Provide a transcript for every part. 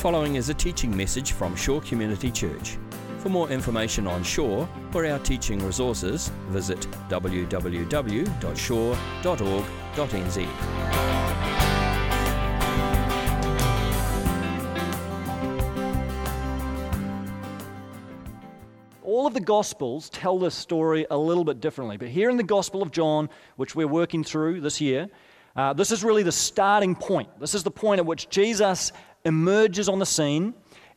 following is a teaching message from Shore Community Church. For more information on Shore or our teaching resources, visit www.shore.org.nz. all of the Gospels tell this story a little bit differently. But here in the Gospel of John, which we're working through this year, uh, this is really the starting point. This is the point at which Jesus emerges on the scene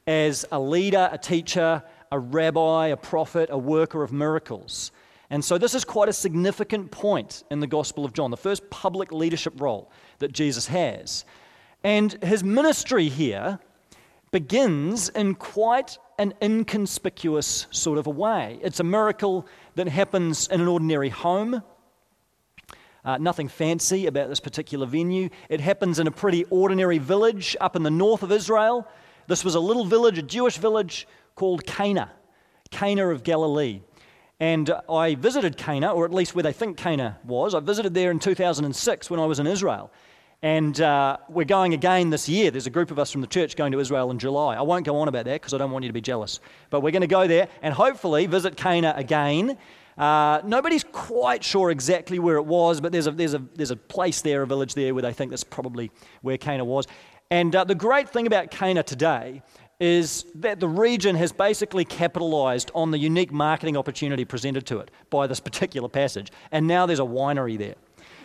as a leader, a teacher, a rabbi, a prophet, a worker of miracles. And so, this is quite a significant point in the Gospel of John, the first public leadership role that Jesus has. And his ministry here begins in quite an inconspicuous sort of a way. It's a miracle that happens in an ordinary home. Uh, nothing fancy about this particular venue. It happens in a pretty ordinary village up in the north of Israel. This was a little village, a Jewish village called Cana, Cana of Galilee. And I visited Cana, or at least where they think Cana was. I visited there in 2006 when I was in Israel. And uh, we're going again this year. There's a group of us from the church going to Israel in July. I won't go on about that because I don't want you to be jealous. But we're going to go there and hopefully visit Cana again. Uh, nobody's quite sure exactly where it was, but there's a, there's, a, there's a place there, a village there, where they think that's probably where Cana was. And uh, the great thing about Cana today is that the region has basically capitalized on the unique marketing opportunity presented to it by this particular passage. And now there's a winery there.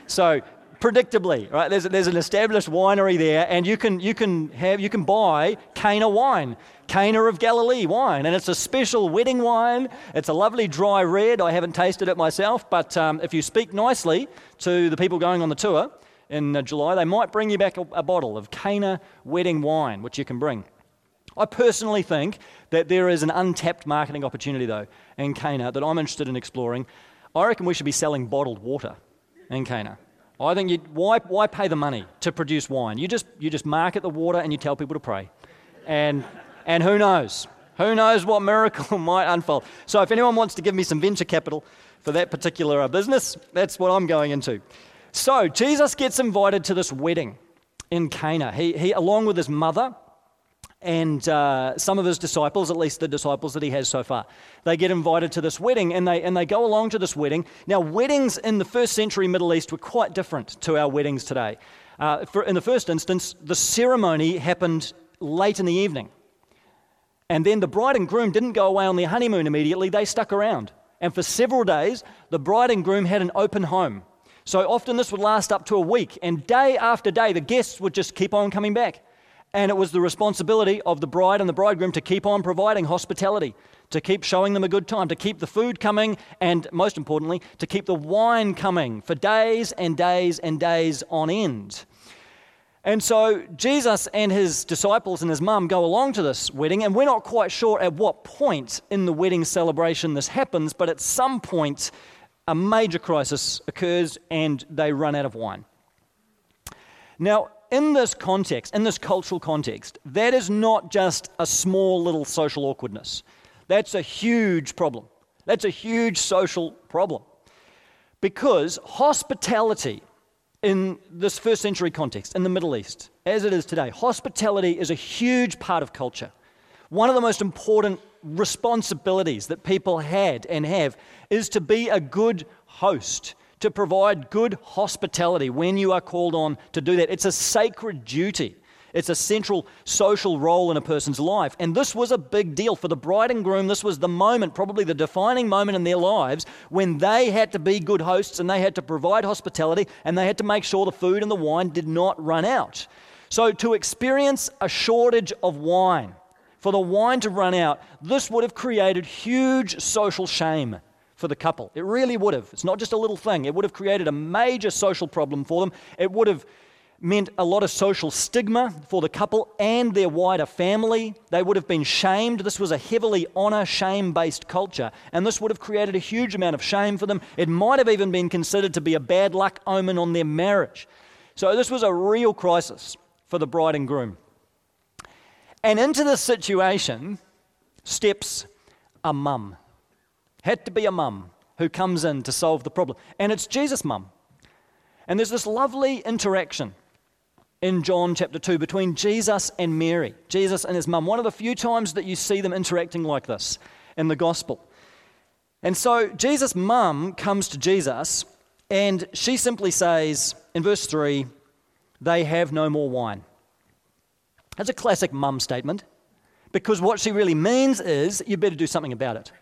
So predictably, right? There's, there's an established winery there, and you can, you can, have, you can buy Cana wine, Cana of Galilee wine, and it's a special wedding wine. It's a lovely dry red. I haven't tasted it myself, but um, if you speak nicely to the people going on the tour in uh, July, they might bring you back a, a bottle of Cana wedding wine, which you can bring. I personally think that there is an untapped marketing opportunity, though, in Cana that I'm interested in exploring. I reckon we should be selling bottled water in Cana. I think you why, why pay the money to produce wine? You just, you just market the water and you tell people to pray. And, and who knows? Who knows what miracle might unfold? So, if anyone wants to give me some venture capital for that particular uh, business, that's what I'm going into. So, Jesus gets invited to this wedding in Cana. He, he along with his mother, and uh, some of his disciples, at least the disciples that he has so far, they get invited to this wedding and they, and they go along to this wedding. Now, weddings in the first century Middle East were quite different to our weddings today. Uh, for, in the first instance, the ceremony happened late in the evening. And then the bride and groom didn't go away on their honeymoon immediately, they stuck around. And for several days, the bride and groom had an open home. So often this would last up to a week, and day after day, the guests would just keep on coming back. And it was the responsibility of the bride and the bridegroom to keep on providing hospitality, to keep showing them a good time, to keep the food coming, and most importantly, to keep the wine coming for days and days and days on end. And so Jesus and his disciples and his mum go along to this wedding, and we're not quite sure at what point in the wedding celebration this happens, but at some point, a major crisis occurs and they run out of wine. Now, in this context, in this cultural context, that is not just a small little social awkwardness. That's a huge problem. That's a huge social problem. Because hospitality in this first century context, in the Middle East, as it is today, hospitality is a huge part of culture. One of the most important responsibilities that people had and have is to be a good host, to provide good hospitality when you are called on to do that. It's a sacred duty. It's a central social role in a person's life. And this was a big deal for the bride and groom. This was the moment, probably the defining moment in their lives, when they had to be good hosts and they had to provide hospitality and they had to make sure the food and the wine did not run out. So, to experience a shortage of wine, for the wine to run out, this would have created huge social shame for the couple. It really would have. It's not just a little thing, it would have created a major social problem for them. It would have meant a lot of social stigma for the couple and their wider family. They would have been shamed. This was a heavily honor shame based culture, and this would have created a huge amount of shame for them. It might have even been considered to be a bad luck omen on their marriage. So, this was a real crisis for the bride and groom. And into this situation steps a mum. Had to be a mum who comes in to solve the problem. And it's Jesus' mum. And there's this lovely interaction in John chapter 2 between Jesus and Mary, Jesus and his mum. One of the few times that you see them interacting like this in the gospel. And so Jesus' mum comes to Jesus and she simply says in verse 3, they have no more wine. That's a classic mum statement because what she really means is you better do something about it.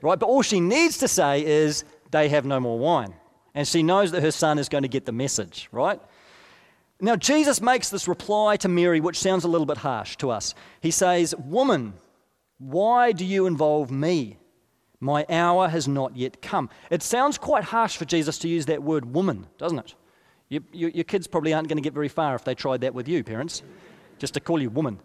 Right? But all she needs to say is they have no more wine. And she knows that her son is going to get the message, right? Now, Jesus makes this reply to Mary, which sounds a little bit harsh to us. He says, Woman, why do you involve me? My hour has not yet come. It sounds quite harsh for Jesus to use that word woman, doesn't it? You, you, your kids probably aren't going to get very far if they tried that with you, parents, just to call you woman.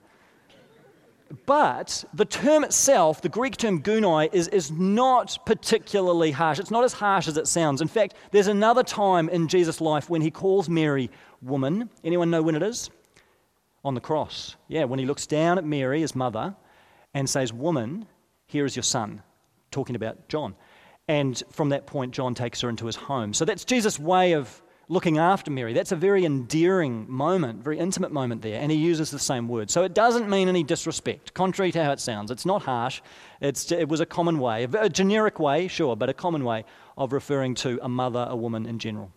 But the term itself, the Greek term gunai, is, is not particularly harsh. It's not as harsh as it sounds. In fact, there's another time in Jesus' life when he calls Mary woman. Anyone know when it is? On the cross. Yeah, when he looks down at Mary, his mother, and says, Woman, here is your son, talking about John. And from that point, John takes her into his home. So that's Jesus' way of looking after Mary. That's a very endearing moment, very intimate moment there, and he uses the same word. So it doesn't mean any disrespect, contrary to how it sounds. It's not harsh, it's, it was a common way, a generic way, sure, but a common way of referring to a mother, a woman in general.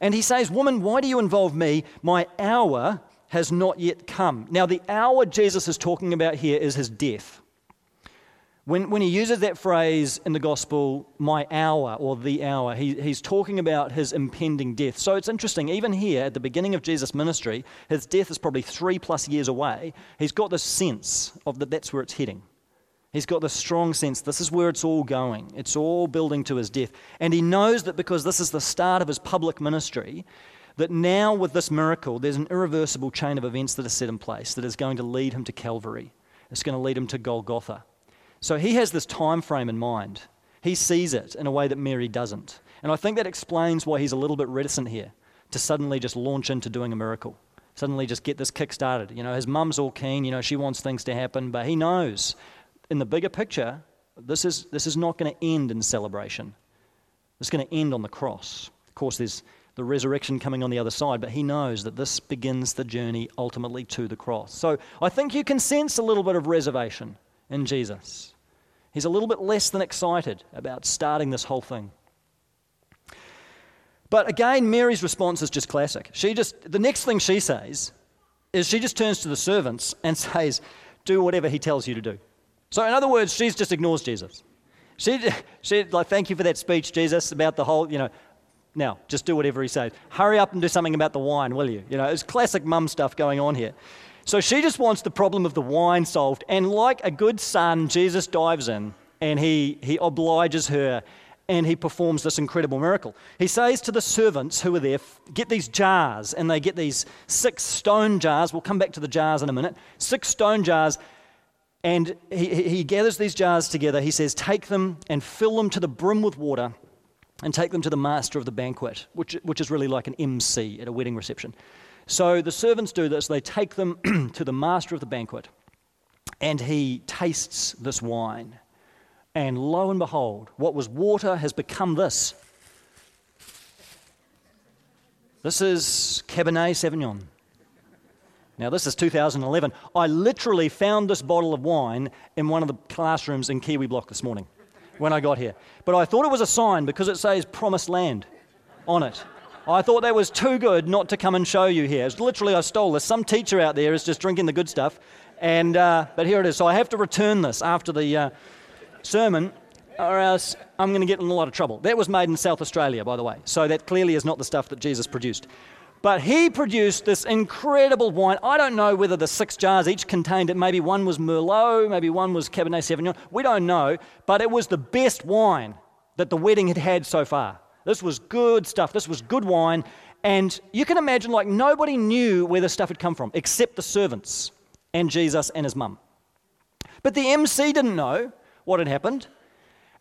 And he says, Woman, why do you involve me? My hour has not yet come. Now, the hour Jesus is talking about here is his death. When, when he uses that phrase in the gospel, my hour or the hour, he, he's talking about his impending death. So it's interesting, even here at the beginning of Jesus' ministry, his death is probably three plus years away. He's got this sense of that that's where it's heading. He's got this strong sense this is where it's all going. It's all building to his death. And he knows that because this is the start of his public ministry, that now with this miracle, there's an irreversible chain of events that are set in place that is going to lead him to Calvary. It's going to lead him to Golgotha. So he has this time frame in mind. He sees it in a way that Mary doesn't. And I think that explains why he's a little bit reticent here to suddenly just launch into doing a miracle. Suddenly just get this kick started. You know, his mum's all keen, you know, she wants things to happen, but he knows in the bigger picture, this is, this is not going to end in celebration. It's going to end on the cross. Of course, there's the resurrection coming on the other side, but he knows that this begins the journey ultimately to the cross. So I think you can sense a little bit of reservation in Jesus. He's a little bit less than excited about starting this whole thing. But again, Mary's response is just classic. She just, the next thing she says is she just turns to the servants and says, Do whatever he tells you to do. So, in other words, she just ignores Jesus. She, she, like, thank you for that speech, Jesus, about the whole, you know, now, just do whatever he says. Hurry up and do something about the wine, will you? You know, it's classic mum stuff going on here. So she just wants the problem of the wine solved. And like a good son, Jesus dives in and he, he obliges her and he performs this incredible miracle. He says to the servants who are there, Get these jars. And they get these six stone jars. We'll come back to the jars in a minute. Six stone jars. And he, he gathers these jars together. He says, Take them and fill them to the brim with water and take them to the master of the banquet, which, which is really like an MC at a wedding reception. So the servants do this. They take them to the master of the banquet, and he tastes this wine. And lo and behold, what was water has become this. This is Cabernet Sauvignon. Now, this is 2011. I literally found this bottle of wine in one of the classrooms in Kiwi Block this morning when I got here. But I thought it was a sign because it says promised land on it. I thought that was too good not to come and show you here. It's literally, I stole this. Some teacher out there is just drinking the good stuff. And, uh, but here it is. So I have to return this after the uh, sermon, or else I'm going to get in a lot of trouble. That was made in South Australia, by the way. So that clearly is not the stuff that Jesus produced. But he produced this incredible wine. I don't know whether the six jars each contained it. Maybe one was Merlot, maybe one was Cabernet Sauvignon. We don't know. But it was the best wine that the wedding had had so far. This was good stuff. This was good wine. And you can imagine, like, nobody knew where the stuff had come from except the servants and Jesus and his mum. But the MC didn't know what had happened.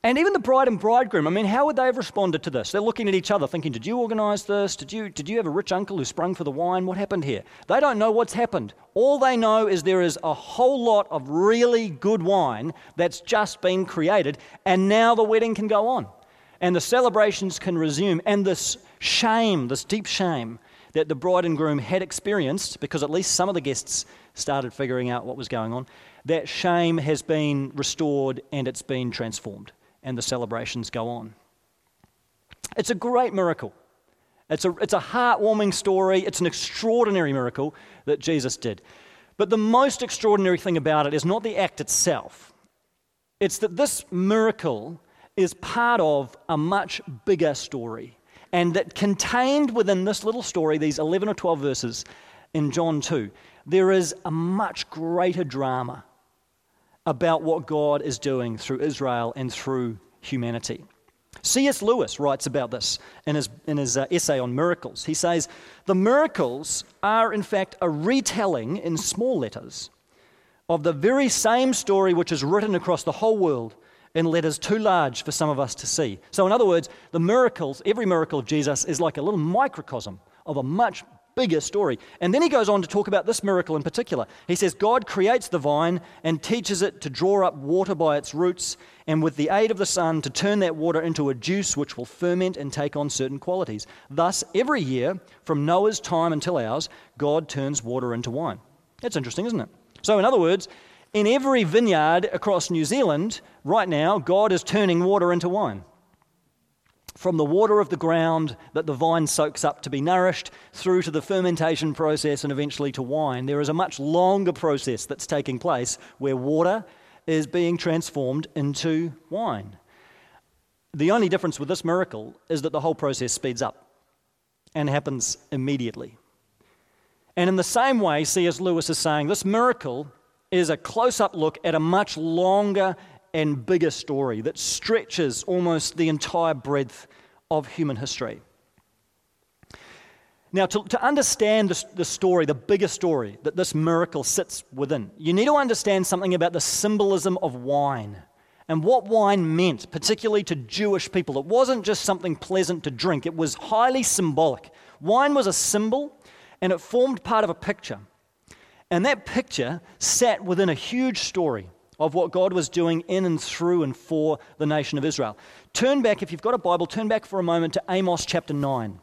And even the bride and bridegroom, I mean, how would they have responded to this? They're looking at each other thinking, Did you organize this? Did you, did you have a rich uncle who sprung for the wine? What happened here? They don't know what's happened. All they know is there is a whole lot of really good wine that's just been created, and now the wedding can go on. And the celebrations can resume. And this shame, this deep shame that the bride and groom had experienced, because at least some of the guests started figuring out what was going on, that shame has been restored and it's been transformed, and the celebrations go on. It's a great miracle. It's a, it's a heartwarming story. It's an extraordinary miracle that Jesus did. But the most extraordinary thing about it is not the act itself, it's that this miracle is part of a much bigger story. And that contained within this little story, these 11 or 12 verses in John 2, there is a much greater drama about what God is doing through Israel and through humanity. C.S. Lewis writes about this in his, in his uh, essay on miracles. He says, The miracles are, in fact, a retelling in small letters of the very same story which is written across the whole world in letters too large for some of us to see. So, in other words, the miracles, every miracle of Jesus is like a little microcosm of a much bigger story. And then he goes on to talk about this miracle in particular. He says, God creates the vine and teaches it to draw up water by its roots, and with the aid of the sun, to turn that water into a juice which will ferment and take on certain qualities. Thus, every year, from Noah's time until ours, God turns water into wine. That's interesting, isn't it? So, in other words, in every vineyard across New Zealand, right now, God is turning water into wine. From the water of the ground that the vine soaks up to be nourished, through to the fermentation process and eventually to wine, there is a much longer process that's taking place where water is being transformed into wine. The only difference with this miracle is that the whole process speeds up and happens immediately. And in the same way, C.S. Lewis is saying this miracle is a close up look at a much longer and bigger story that stretches almost the entire breadth of human history. Now, to, to understand the, the story, the bigger story that this miracle sits within, you need to understand something about the symbolism of wine and what wine meant, particularly to Jewish people. It wasn't just something pleasant to drink, it was highly symbolic. Wine was a symbol and it formed part of a picture. And that picture sat within a huge story of what God was doing in and through and for the nation of Israel. Turn back, if you've got a Bible, turn back for a moment to Amos chapter 9.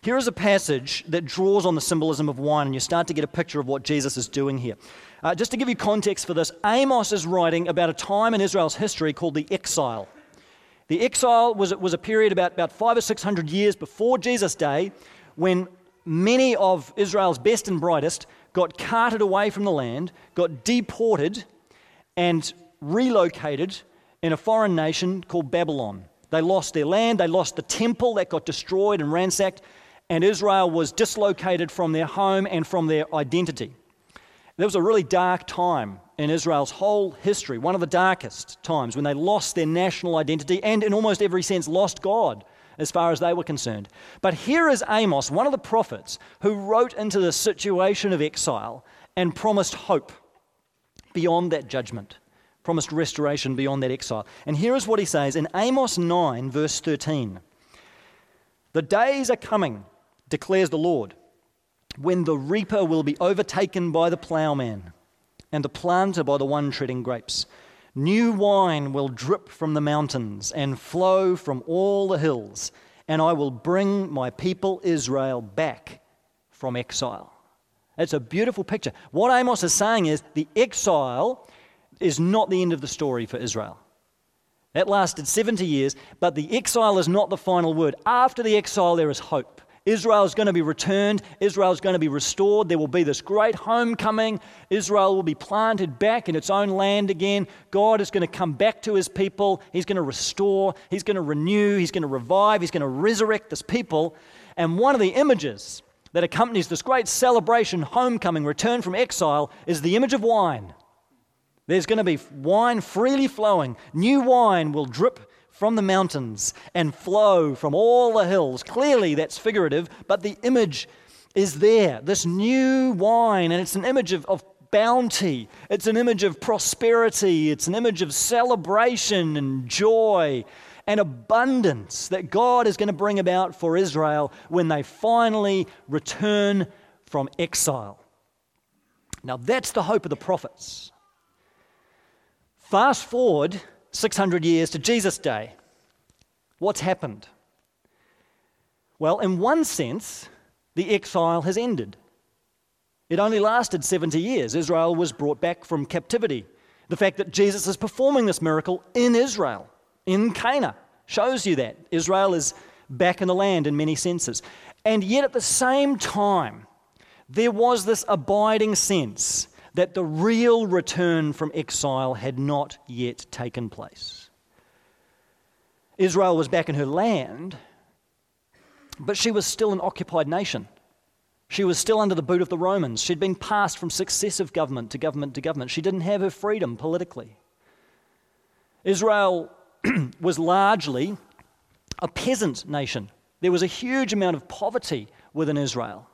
Here is a passage that draws on the symbolism of wine, and you start to get a picture of what Jesus is doing here. Uh, just to give you context for this, Amos is writing about a time in Israel's history called the exile. The exile was, was a period about, about five or six hundred years before Jesus' day when many of Israel's best and brightest got carted away from the land, got deported, and relocated in a foreign nation called Babylon. They lost their land, they lost the temple that got destroyed and ransacked, and Israel was dislocated from their home and from their identity. There was a really dark time in Israel's whole history, one of the darkest times when they lost their national identity and, in almost every sense, lost God as far as they were concerned. But here is Amos, one of the prophets, who wrote into the situation of exile and promised hope beyond that judgment, promised restoration beyond that exile. And here is what he says in Amos 9, verse 13 The days are coming, declares the Lord, when the reaper will be overtaken by the plowman and the planter by the one treading grapes. New wine will drip from the mountains and flow from all the hills, and I will bring my people Israel back from exile. It's a beautiful picture. What Amos is saying is the exile is not the end of the story for Israel. That lasted 70 years, but the exile is not the final word. After the exile, there is hope. Israel is going to be returned. Israel is going to be restored. There will be this great homecoming. Israel will be planted back in its own land again. God is going to come back to his people. He's going to restore. He's going to renew. He's going to revive. He's going to resurrect this people. And one of the images that accompanies this great celebration, homecoming, return from exile, is the image of wine. There's going to be wine freely flowing. New wine will drip from the mountains and flow from all the hills. Clearly, that's figurative, but the image is there. This new wine, and it's an image of, of bounty, it's an image of prosperity, it's an image of celebration and joy and abundance that God is going to bring about for Israel when they finally return from exile. Now, that's the hope of the prophets. Fast forward 600 years to Jesus' day. What's happened? Well, in one sense, the exile has ended. It only lasted 70 years. Israel was brought back from captivity. The fact that Jesus is performing this miracle in Israel, in Cana, shows you that. Israel is back in the land in many senses. And yet, at the same time, there was this abiding sense that the real return from exile had not yet taken place. Israel was back in her land, but she was still an occupied nation. She was still under the boot of the Romans. She'd been passed from successive government to government to government. She didn't have her freedom politically. Israel was largely a peasant nation. There was a huge amount of poverty within Israel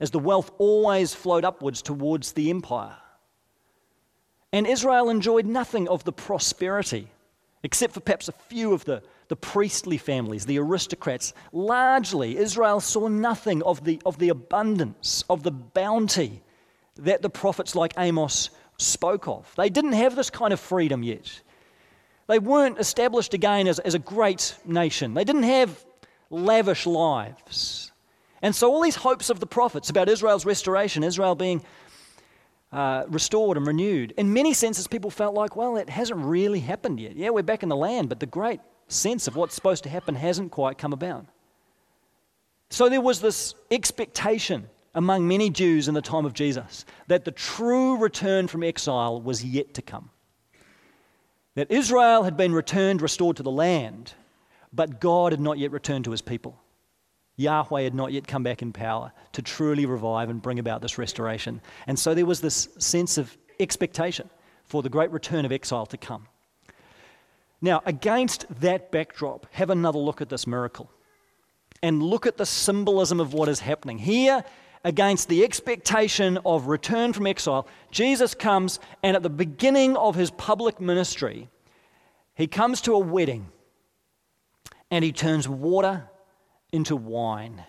as the wealth always flowed upwards towards the empire. And Israel enjoyed nothing of the prosperity, except for perhaps a few of the the priestly families, the aristocrats. Largely, Israel saw nothing of the, of the abundance, of the bounty that the prophets like Amos spoke of. They didn't have this kind of freedom yet. They weren't established again as, as a great nation. They didn't have lavish lives. And so, all these hopes of the prophets about Israel's restoration, Israel being uh, restored and renewed, in many senses, people felt like, well, it hasn't really happened yet. Yeah, we're back in the land, but the great sense of what's supposed to happen hasn't quite come about. So there was this expectation among many Jews in the time of Jesus that the true return from exile was yet to come. That Israel had been returned, restored to the land, but God had not yet returned to his people. Yahweh had not yet come back in power to truly revive and bring about this restoration. And so there was this sense of expectation for the great return of exile to come. Now, against that backdrop, have another look at this miracle and look at the symbolism of what is happening. Here, against the expectation of return from exile, Jesus comes and at the beginning of his public ministry, he comes to a wedding and he turns water into wine.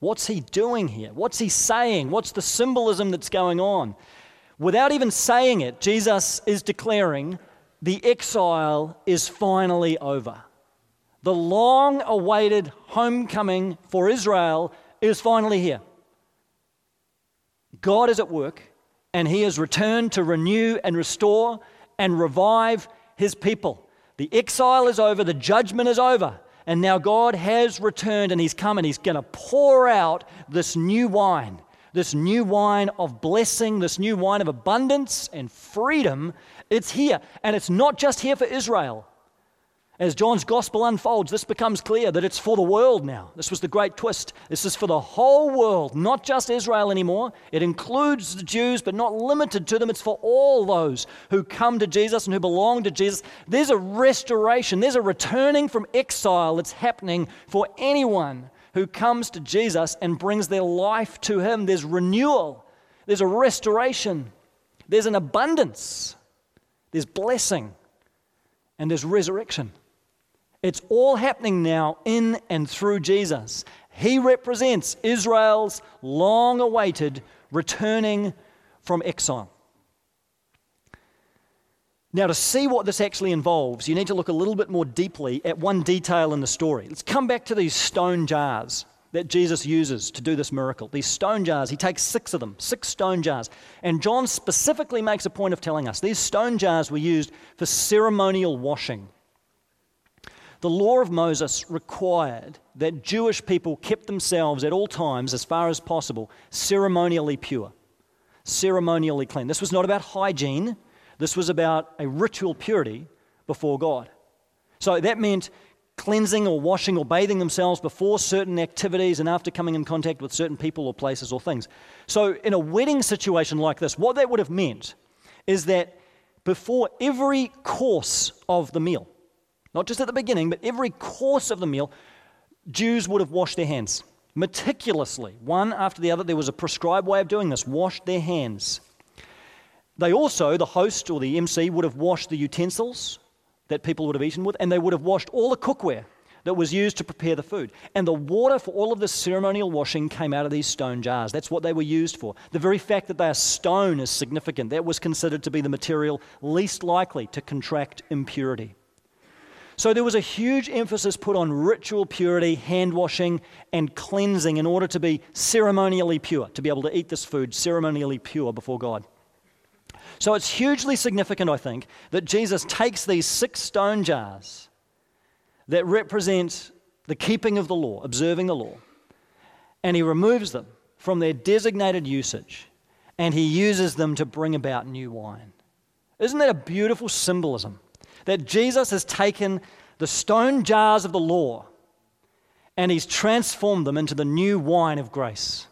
What's he doing here? What's he saying? What's the symbolism that's going on? Without even saying it, Jesus is declaring the exile is finally over. The long awaited homecoming for Israel is finally here. God is at work, and He has returned to renew and restore and revive His people. The exile is over, the judgment is over, and now God has returned and He's come and He's going to pour out this new wine, this new wine of blessing, this new wine of abundance and freedom it's here. And it's not just here for Israel. As John's gospel unfolds, this becomes clear that it's for the world now. This was the great twist. This is for the whole world, not just Israel anymore. It includes the Jews, but not limited to them. It's for all those who come to Jesus and who belong to Jesus. There's a restoration, there's a returning from exile that's happening for anyone who comes to Jesus and brings their life to Him. There's renewal, there's a restoration, there's an abundance there's blessing, and there's resurrection. It's all happening now in and through Jesus. He represents Israel's long awaited returning from exile. Now, to see what this actually involves, you need to look a little bit more deeply at one detail in the story. Let's come back to these stone jars that Jesus uses to do this miracle. These stone jars, he takes six of them, six stone jars. And John specifically makes a point of telling us these stone jars were used for ceremonial washing. The law of Moses required that Jewish people kept themselves at all times, as far as possible, ceremonially pure, ceremonially clean. This was not about hygiene, this was about a ritual purity before God. So that meant cleansing or washing or bathing themselves before certain activities and after coming in contact with certain people or places or things. So, in a wedding situation like this, what that would have meant is that before every course of the meal, not just at the beginning, but every course of the meal, Jews would have washed their hands meticulously, one after the other. There was a prescribed way of doing this washed their hands. They also, the host or the MC, would have washed the utensils that people would have eaten with, and they would have washed all the cookware that was used to prepare the food. And the water for all of this ceremonial washing came out of these stone jars. That's what they were used for. The very fact that they are stone is significant. That was considered to be the material least likely to contract impurity. So there was a huge emphasis put on ritual purity, hand washing, and cleansing in order to be ceremonially pure, to be able to eat this food ceremonially pure before God. So it's hugely significant, I think, that Jesus takes these six stone jars that represent the keeping of the law, observing the law, and he removes them from their designated usage and he uses them to bring about new wine. Isn't that a beautiful symbolism? That Jesus has taken the stone jars of the law and he's transformed them into the new wine of grace.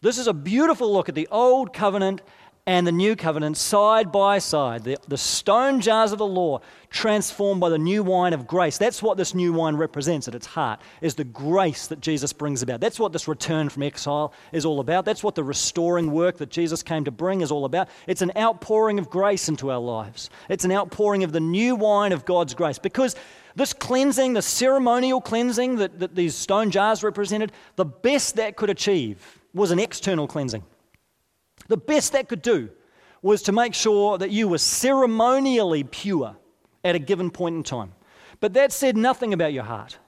This is a beautiful look at the old covenant and the new covenant side by side. The, the stone jars of the law transformed by the new wine of grace. That's what this new wine represents at its heart, is the grace that Jesus brings about. That's what this return from exile is all about. That's what the restoring work that Jesus came to bring is all about. It's an outpouring of grace into our lives. It's an outpouring of the new wine of God's grace. Because this cleansing, the ceremonial cleansing that, that these stone jars represented, the best that could achieve was an external cleansing. The best that could do was to make sure that you were ceremonially pure at a given point in time. But that said nothing about your heart.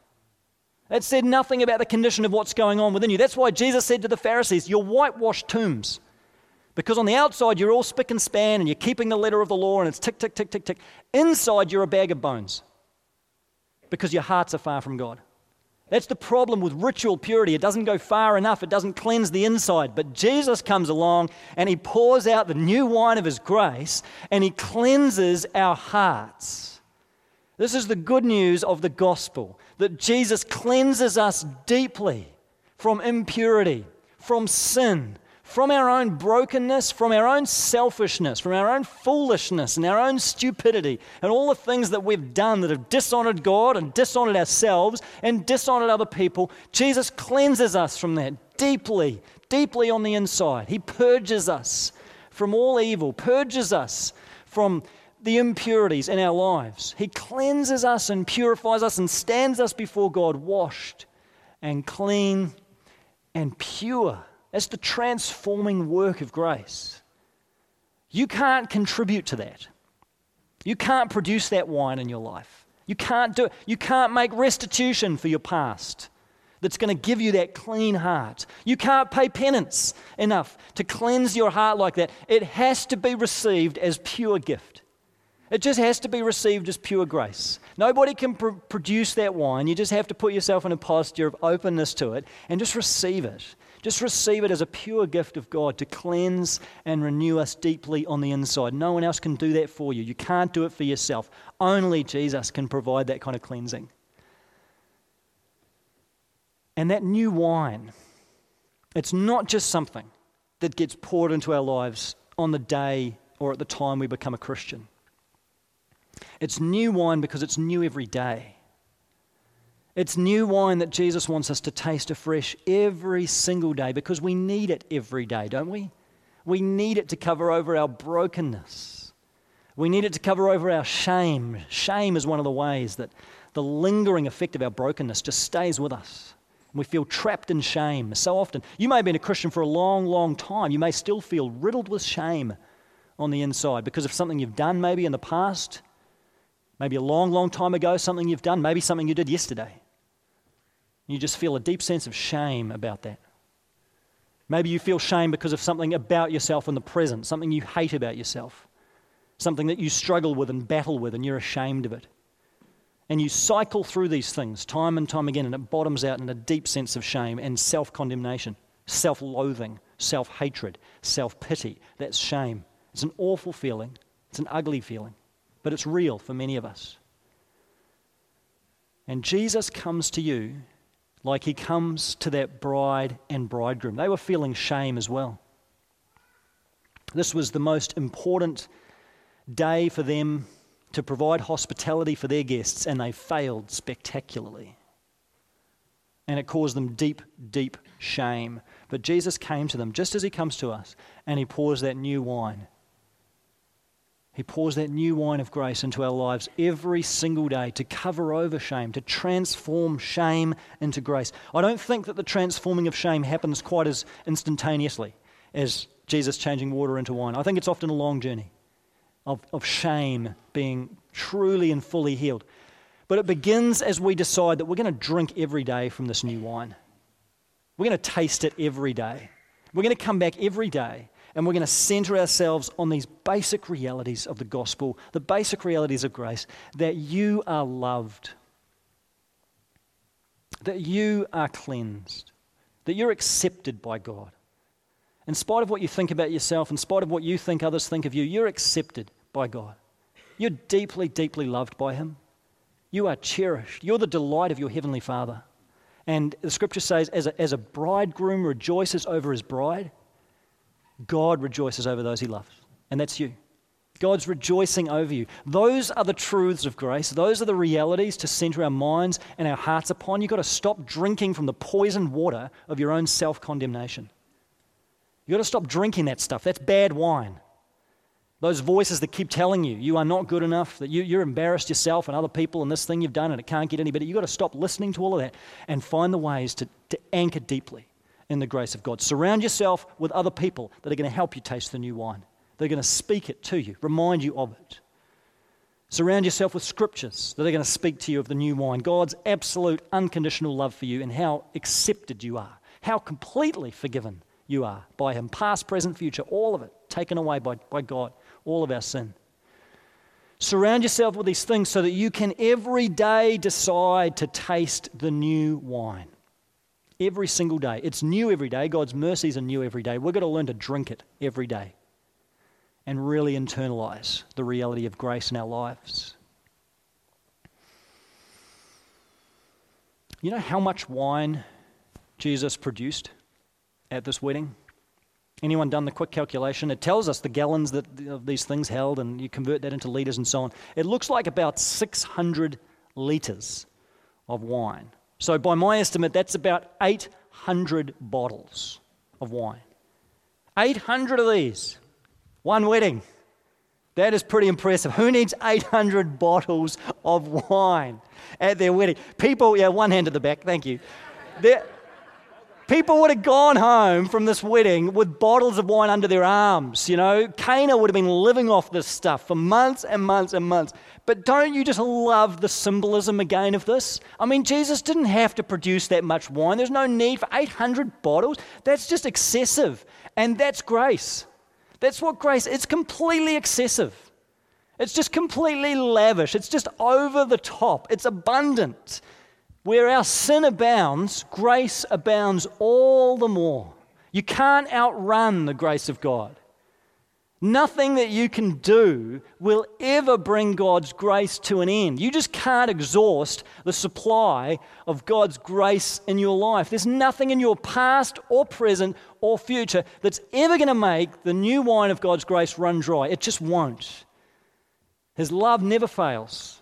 That said nothing about the condition of what's going on within you. That's why Jesus said to the Pharisees, You're whitewashed tombs. Because on the outside, you're all spick and span and you're keeping the letter of the law and it's tick, tick, tick, tick, tick. Inside, you're a bag of bones because your hearts are far from God. That's the problem with ritual purity. It doesn't go far enough, it doesn't cleanse the inside. But Jesus comes along and he pours out the new wine of his grace and he cleanses our hearts. This is the good news of the gospel that Jesus cleanses us deeply from impurity, from sin, from our own brokenness, from our own selfishness, from our own foolishness and our own stupidity, and all the things that we've done that have dishonored God and dishonored ourselves and dishonored other people, Jesus cleanses us from that deeply, deeply on the inside. He purges us from all evil, purges us from the impurities in our lives. He cleanses us and purifies us and stands us before God washed and clean and pure. That's the transforming work of grace. You can't contribute to that. You can't produce that wine in your life. You can't do it. You can't make restitution for your past that's going to give you that clean heart. You can't pay penance enough to cleanse your heart like that. It has to be received as pure gift. It just has to be received as pure grace. Nobody can pr- produce that wine. You just have to put yourself in a posture of openness to it and just receive it. Just receive it as a pure gift of God to cleanse and renew us deeply on the inside. No one else can do that for you. You can't do it for yourself. Only Jesus can provide that kind of cleansing. And that new wine, it's not just something that gets poured into our lives on the day or at the time we become a Christian. It's new wine because it's new every day. It's new wine that Jesus wants us to taste afresh every single day because we need it every day, don't we? We need it to cover over our brokenness. We need it to cover over our shame. Shame is one of the ways that the lingering effect of our brokenness just stays with us. We feel trapped in shame so often. You may have been a Christian for a long, long time. You may still feel riddled with shame on the inside because of something you've done maybe in the past Maybe a long, long time ago, something you've done, maybe something you did yesterday. You just feel a deep sense of shame about that. Maybe you feel shame because of something about yourself in the present, something you hate about yourself, something that you struggle with and battle with, and you're ashamed of it. And you cycle through these things time and time again, and it bottoms out in a deep sense of shame and self condemnation, self loathing, self hatred, self pity. That's shame. It's an awful feeling, it's an ugly feeling but it's real for many of us. And Jesus comes to you like he comes to that bride and bridegroom. They were feeling shame as well. This was the most important day for them to provide hospitality for their guests, and they failed spectacularly. And it caused them deep, deep shame. But Jesus came to them just as he comes to us, and he pours that new wine he pours that new wine of grace into our lives every single day to cover over shame, to transform shame into grace. I don't think that the transforming of shame happens quite as instantaneously as Jesus changing water into wine. I think it's often a long journey of, of shame being truly and fully healed. But it begins as we decide that we're going to drink every day from this new wine. We're going to taste it every day. We're going to come back every day and we're going to center ourselves on these basic realities of the gospel, the basic realities of grace that you are loved, that you are cleansed, that you're accepted by God. In spite of what you think about yourself, in spite of what you think others think of you, you're accepted by God. You're deeply, deeply loved by Him. You are cherished. You're the delight of your Heavenly Father. And the scripture says, as a, as a bridegroom rejoices over his bride, God rejoices over those he loves. And that's you. God's rejoicing over you. Those are the truths of grace. Those are the realities to center our minds and our hearts upon. You've got to stop drinking from the poisoned water of your own self condemnation. You've got to stop drinking that stuff. That's bad wine. Those voices that keep telling you you are not good enough, that you, you're embarrassed yourself and other people and this thing you've done and it can't get any better. You've got to stop listening to all of that and find the ways to, to anchor deeply in the grace of God. Surround yourself with other people that are going to help you taste the new wine. They're going to speak it to you, remind you of it. Surround yourself with scriptures that are going to speak to you of the new wine, God's absolute unconditional love for you and how accepted you are, how completely forgiven you are by Him, past, present, future, all of it taken away by, by God all of our sin. Surround yourself with these things so that you can every day decide to taste the new wine. Every single day. It's new every day. God's mercies are new every day. We've got to learn to drink it every day and really internalize the reality of grace in our lives. You know how much wine Jesus produced at this wedding? Anyone done the quick calculation? It tells us the gallons that of these things held, and you convert that into liters and so on. It looks like about 600 liters of wine. So, by my estimate, that's about 800 bottles of wine. 800 of these. One wedding. That is pretty impressive. Who needs 800 bottles of wine at their wedding? People, yeah, one hand at the back, thank you. People would have gone home from this wedding with bottles of wine under their arms. You know, Cana would have been living off this stuff for months and months and months. But don't you just love the symbolism again of this? I mean, Jesus didn't have to produce that much wine. There's no need for 800 bottles. That's just excessive. And that's grace. That's what grace It's completely excessive. It's just completely lavish. It's just over the top. It's abundant. Where our sin abounds, grace abounds all the more. You can't outrun the grace of God. Nothing that you can do will ever bring God's grace to an end. You just can't exhaust the supply of God's grace in your life. There's nothing in your past or present or future that's ever going to make the new wine of God's grace run dry. It just won't. His love never fails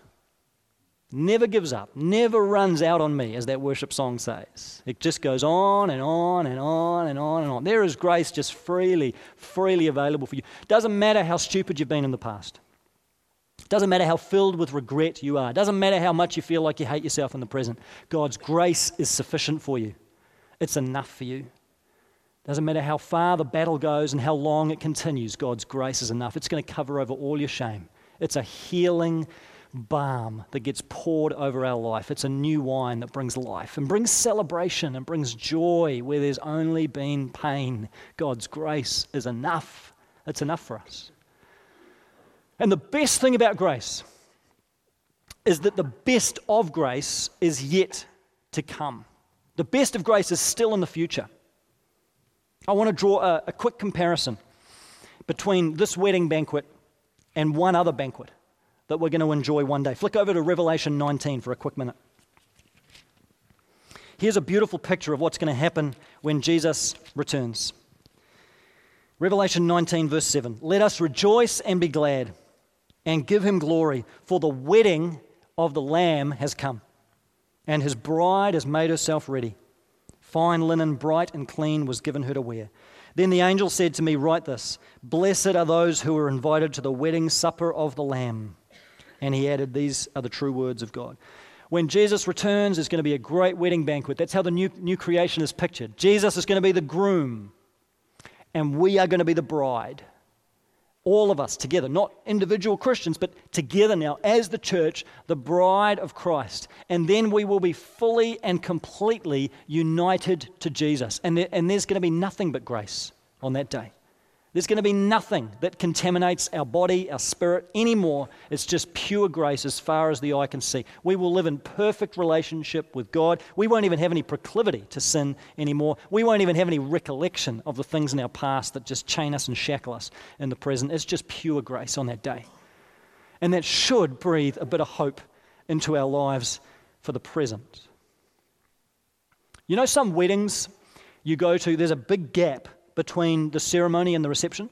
never gives up, never runs out on me, as that worship song says. It just goes on and on and on and on and on. There is grace just freely, freely available for you. Doesn't matter how stupid you've been in the past. Doesn't matter how filled with regret you are. Doesn't matter how much you feel like you hate yourself in the present. God's grace is sufficient for you. It's enough for you. Doesn't matter how far the battle goes and how long it continues, God's grace is enough. It's going to cover over all your shame. It's a healing balm that gets poured over our life. It's a new wine that brings life and brings celebration and brings joy where there's only been pain. God's grace is enough. It's enough for us. And the best thing about grace is that the best of grace is yet to come. The best of grace is still in the future. I want to draw a, a quick comparison between this wedding banquet and one other banquet that we're going to enjoy one day. Flick over to Revelation 19 for a quick minute. Here's a beautiful picture of what's going to happen when Jesus returns. Revelation 19, verse 7. Let us rejoice and be glad and give him glory, for the wedding of the Lamb has come, and his bride has made herself ready. Fine linen, bright and clean, was given her to wear. Then the angel said to me, Write this Blessed are those who are invited to the wedding supper of the Lamb. And he added, These are the true words of God. When Jesus returns, there's going to be a great wedding banquet. That's how the new, new creation is pictured. Jesus is going to be the groom, and we are going to be the bride. All of us together, not individual Christians, but together now as the church, the bride of Christ. And then we will be fully and completely united to Jesus. And, there, and there's going to be nothing but grace on that day. There's going to be nothing that contaminates our body, our spirit anymore. It's just pure grace as far as the eye can see. We will live in perfect relationship with God. We won't even have any proclivity to sin anymore. We won't even have any recollection of the things in our past that just chain us and shackle us in the present. It's just pure grace on that day. And that should breathe a bit of hope into our lives for the present. You know, some weddings you go to, there's a big gap between the ceremony and the reception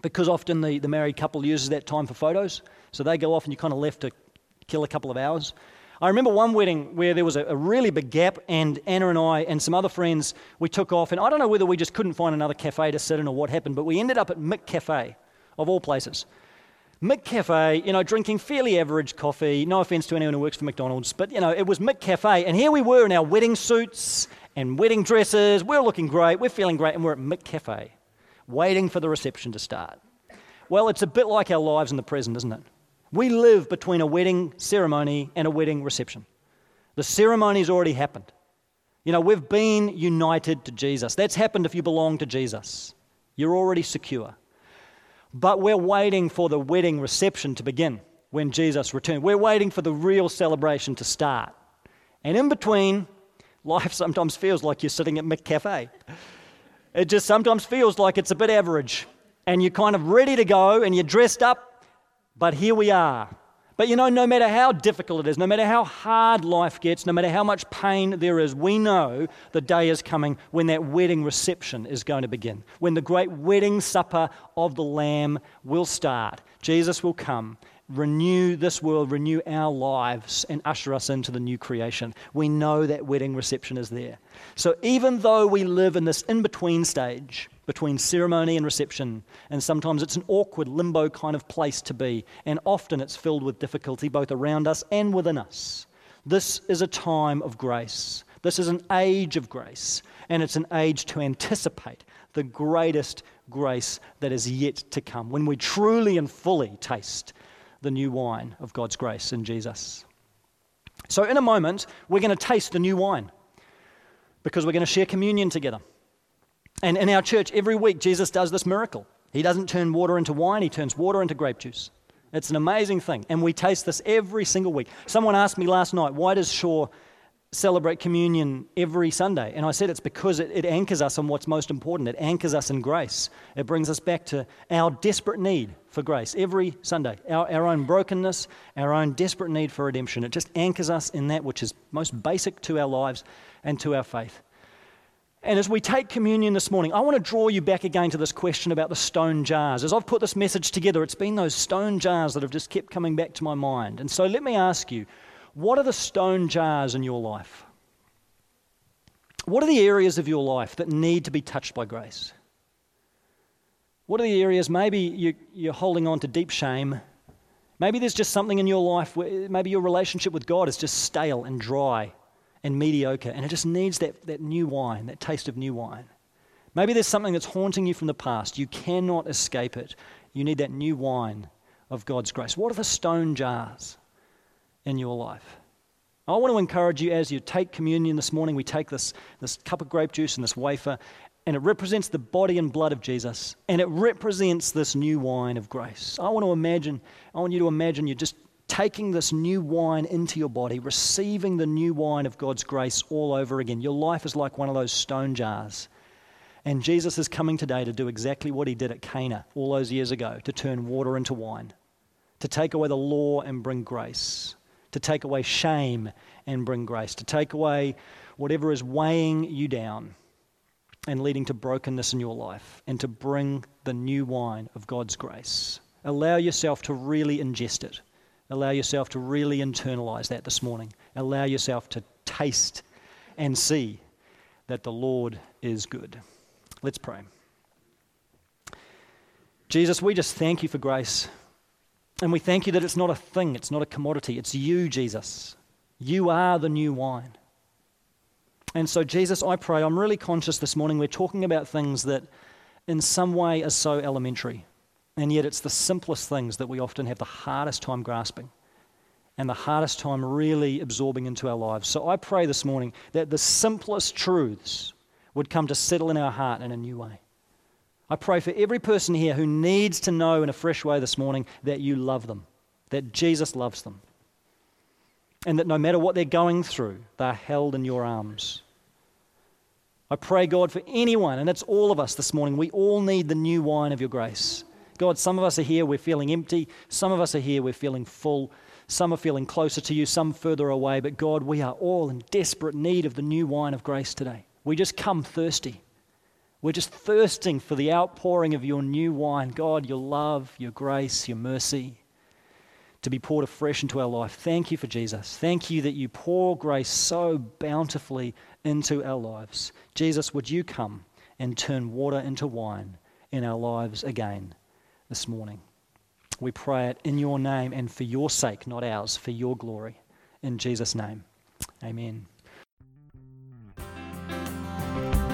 because often the, the married couple uses that time for photos. So they go off and you're kind of left to kill a couple of hours. I remember one wedding where there was a, a, really big gap, and Anna and I and some other friends, we took off. And I don't know whether we just couldn't find another cafe to sit in or what happened, but we ended up at McCafe, of all places. McCafe, you know, drinking fairly average coffee. No offense to anyone who works for McDonald's, but, you know, it was McCafe. And here we were in our wedding suits and wedding dresses. We're looking great, we're feeling great, and we're at McCafe, waiting for the reception to start. Well, it's a bit like our lives in the present, isn't it? We live between a wedding ceremony and a wedding reception. The ceremony's already happened. You know, we've been united to Jesus. That's happened if you belong to Jesus. You're already secure. But we're waiting for the wedding reception to begin when Jesus returns. We're waiting for the real celebration to start. And in between, life sometimes feels like you're sitting at McCafe. It just sometimes feels like it's a bit average. And you're kind of ready to go and you're dressed up, but here we are. But you know, no matter how difficult it is, no matter how hard life gets, no matter how much pain there is, we know the day is coming when that wedding reception is going to begin, when the great wedding supper of the Lamb will start. Jesus will come renew this world, renew our lives, and usher us into the new creation. We know that wedding reception is there. So even though we live in this in between stage between ceremony and reception, and sometimes it's an awkward limbo kind of place to be, and often it's filled with difficulty both around us and within us, this is a time of grace. This is an age of grace, and it's an age to anticipate the greatest grace that is yet to come when we truly and fully taste the new wine of God's grace in Jesus. So, in a moment, we're going to taste the new wine because we're going to share communion together. And in our church, every week, Jesus does this miracle. He doesn't turn water into wine, he turns water into grape juice. It's an amazing thing. And we taste this every single week. Someone asked me last night, why does Shore celebrate communion every Sunday. And I said it's because it, it, anchors us on what's most important. It anchors us in grace. It brings us back to our desperate need for grace every Sunday, our, our own brokenness, our own desperate need for redemption. It just anchors us in that which is most basic to our lives and to our faith. And as we take communion this morning, I want to draw you back again to this question about the stone jars. As I've put this message together, it's been those stone jars that have just kept coming back to my mind. And so let me ask you what are the stone jars in your life? What are the areas of your life that need to be touched by grace? What are the areas maybe you, you're holding on to deep shame? Maybe there's just something in your life where maybe your relationship with God is just stale and dry and mediocre, and it just needs that, that new wine, that taste of new wine. Maybe there's something that's haunting you from the past. You cannot escape it. You need that new wine of God's grace. What are the stone jars? In your life. I want to encourage you as you take communion this morning, we take this, this cup of grape juice and this wafer, and it represents the body and blood of Jesus, and it represents this new wine of grace. I want to imagine, I want you to imagine you're just taking this new wine into your body, receiving the new wine of God's grace all over again. Your life is like one of those stone jars. And Jesus is coming today to do exactly what he did at Cana all those years ago to turn water into wine, to take away the law and bring grace to take away shame and bring grace, to take away whatever is weighing you down and leading to brokenness in your life, and to bring the new wine of God's grace. Allow yourself to really ingest it. Allow yourself to really internalize that this morning. Allow yourself to taste and see that the Lord is good. Let's pray. Jesus, we just thank you for grace. And we thank you that it's not a thing, it's not a commodity. It's you, Jesus. You are the new wine. And so, Jesus, I pray, I'm really conscious this morning we're talking about things that in some way are so elementary. And yet, it's the simplest things that we often have the hardest time grasping and the hardest time really absorbing into our lives. So I pray this morning that the simplest truths would come to settle in our heart in a new way. I pray for every person here who needs to know in a fresh way this morning that you love them, that Jesus loves them, and that no matter what they're going through, they're held in your arms. I pray, God, for anyone, and it's all of us this morning, we all need the new wine of your grace. God, some of us are here, we're feeling empty. Some of us are here, we're feeling full. Some are feeling closer to you, some further away. But God, we are all in desperate need of the new wine of grace today. We just come thirsty. We're just thirsting for the outpouring of your new wine. God, your love, your grace, your mercy to be poured afresh into our life. Thank you for Jesus. Thank you that you pour grace so bountifully into our lives. Jesus, would you come and turn water into wine in our lives again this morning? We pray it in your name and for your sake, not ours, for your glory. In Jesus' name, amen.